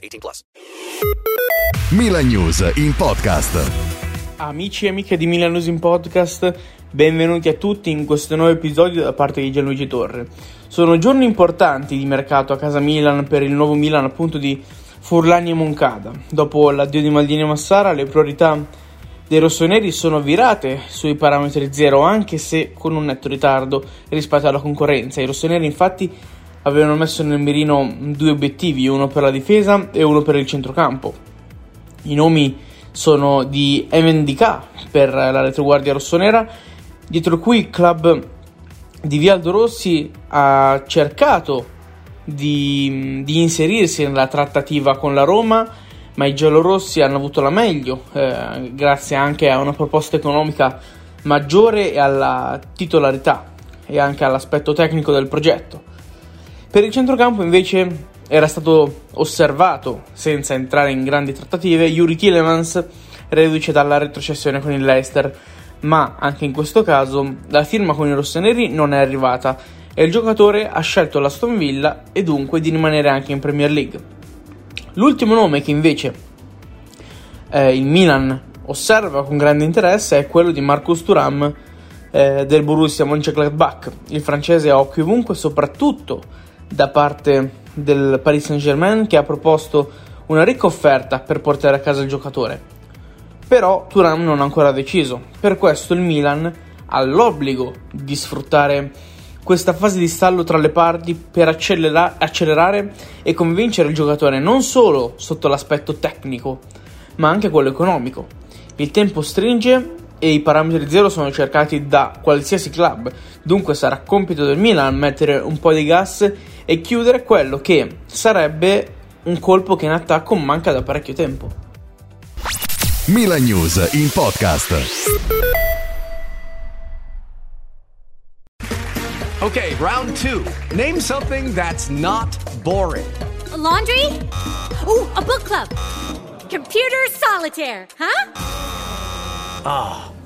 18 plus. Milan News in podcast. Amici e amiche di Milan News in Podcast, benvenuti a tutti in questo nuovo episodio da parte di Gianluigi Torre. Sono giorni importanti di mercato a casa Milan per il nuovo Milan appunto di Furlani e Moncada. Dopo l'addio di Maldini e Massara, le priorità dei rossoneri sono virate sui parametri zero, anche se con un netto ritardo rispetto alla concorrenza. I rossoneri infatti avevano messo nel mirino due obiettivi, uno per la difesa e uno per il centrocampo. I nomi sono di MNDK per la retroguardia rossonera, dietro cui il club di Vialdo Rossi ha cercato di, di inserirsi nella trattativa con la Roma, ma i giallorossi hanno avuto la meglio, eh, grazie anche a una proposta economica maggiore e alla titolarità e anche all'aspetto tecnico del progetto. Per il centrocampo invece era stato osservato, senza entrare in grandi trattative, Yuri Tillemans, reduce dalla retrocessione con il Leicester, ma anche in questo caso la firma con i rossoneri non è arrivata e il giocatore ha scelto la Aston Villa e dunque di rimanere anche in Premier League. L'ultimo nome che invece eh, il Milan osserva con grande interesse è quello di Marcus Thuram eh, del Borussia Mönchengladbach. Il francese ha occhio ovunque, soprattutto da parte del Paris Saint-Germain che ha proposto una ricca offerta per portare a casa il giocatore. Però Turam non ha ancora deciso. Per questo il Milan ha l'obbligo di sfruttare questa fase di stallo tra le parti per accelera- accelerare e convincere il giocatore non solo sotto l'aspetto tecnico, ma anche quello economico. Il tempo stringe e i parametri zero sono cercati da qualsiasi club, dunque sarà compito del Milan mettere un po' di gas e chiudere quello che sarebbe un colpo che in attacco manca da parecchio tempo. Milan News in podcast. Okay, round two. Name something that's not boring. A laundry? Ooh, a book club. Computer solitaire, huh?